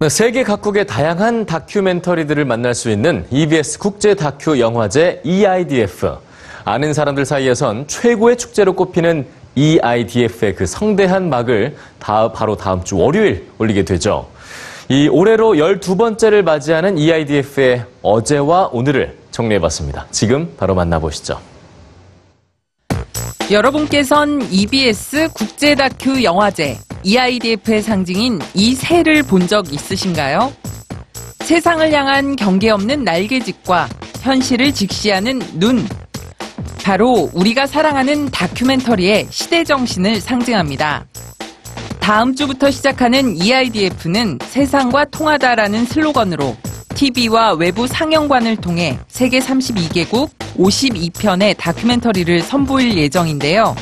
네, 세계 각국의 다양한 다큐멘터리들을 만날 수 있는 EBS 국제 다큐 영화제 EIDF. 아는 사람들 사이에선 최고의 축제로 꼽히는 EIDF의 그 성대한 막을 다, 바로 다음 주 월요일 올리게 되죠. 이 올해로 12번째를 맞이하는 EIDF의 어제와 오늘을 정리해봤습니다. 지금 바로 만나보시죠. 여러분께선 EBS 국제 다큐 영화제 EIDF의 상징인 이 새를 본 적 있으신가요? 세상을 향한 경계 없는 날개짓과 현실을 직시하는 눈. 바로 우리가 사랑하는 다큐멘터리의 시대 정신을 상징합니다. 다음 주부터 시작하는 EIDF는 세상과 통하다라는 슬로건으로 TV와 외부 상영관을 통해 세계 32개국 52편의 다큐멘터리를 선보일 예정인데요.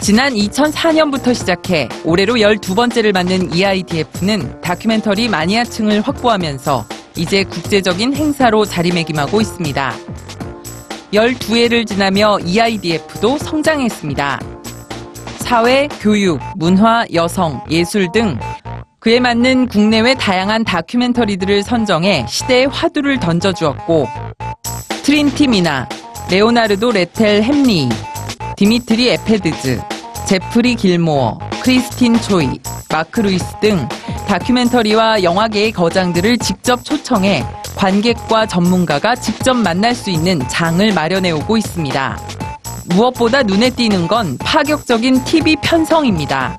지난 2004년부터 시작해 올해로 12번째를 맞는 EIDF는 다큐멘터리 마니아층을 확보하면서 이제 국제적인 행사로 자리매김하고 있습니다. 12회를 지나며 EIDF도 성장했습니다. 사회, 교육, 문화, 여성, 예술 등 그에 맞는 국내외 다양한 다큐멘터리들을 선정해 시대의 화두를 던져주었고 트린 티 민하, 레오나르도 레텔 햄리, 디미트리 에페드즈, 제프리 길모어, 크리스틴 초이, 마크 루이스 등 다큐멘터리와 영화계의 거장들을 직접 초청해 관객과 전문가가 직접 만날 수 있는 장을 마련해 오고 있습니다. 무엇보다 눈에 띄는 건 파격적인 TV 편성입니다.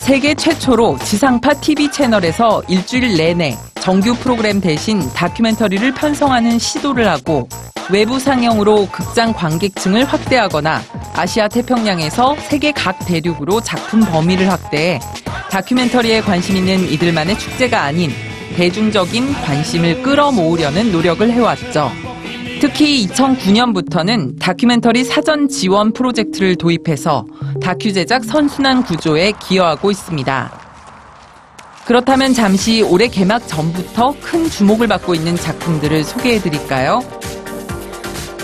세계 최초로 지상파 TV 채널에서 일주일 내내 정규 프로그램 대신 다큐멘터리를 편성하는 시도를 하고 외부 상영으로 극장 관객층을 확대하거나 아시아 태평양에서 세계 각 대륙으로 작품 범위를 확대해 다큐멘터리에 관심 있는 이들만의 축제가 아닌 대중적인 관심을 끌어모으려는 노력을 해왔죠. 특히 2009년부터는 다큐멘터리 사전 지원 프로젝트를 도입해서 다큐 제작 선순환 구조에 기여하고 있습니다. 그렇다면 잠시 올해 개막 전부터 큰 주목을 받고 있는 작품들을 소개해 드릴까요?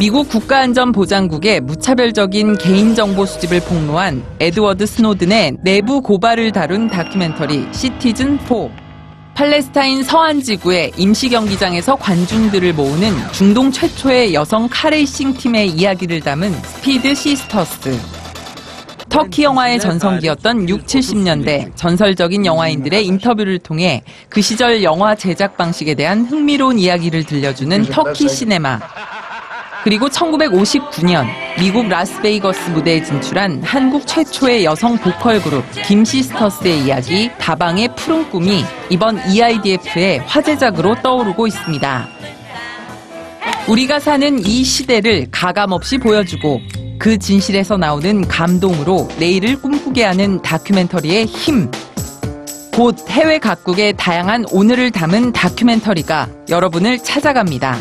미국 국가안전보장국의 무차별적인 개인정보 수집을 폭로한 에드워드 스노든의 내부 고발을 다룬 다큐멘터리 시티즌포. 팔레스타인 서안 지구의 임시 경기장에서 관중들을 모으는 중동 최초의 여성 카레이싱 팀의 이야기를 담은 스피드 시스터스. 터키 영화의 전성기였던 6, 70년대 전설적인 영화인들의 인터뷰를 통해 그 시절 영화 제작 방식에 대한 흥미로운 이야기를 들려주는 터키 시네마. 그리고 1959년 미국 라스베이거스 무대에 진출한 한국 최초의 여성 보컬 그룹 김시스터스의 이야기 다방의 푸른 꿈이 이번 EIDF의 화제작으로 떠오르고 있습니다. 우리가 사는 이 시대를 가감없이 보여주고 그 진실에서 나오는 감동으로 내일을 꿈꾸게 하는 다큐멘터리의 힘. 곧 해외 각국의 다양한 오늘을 담은 다큐멘터리가 여러분을 찾아갑니다.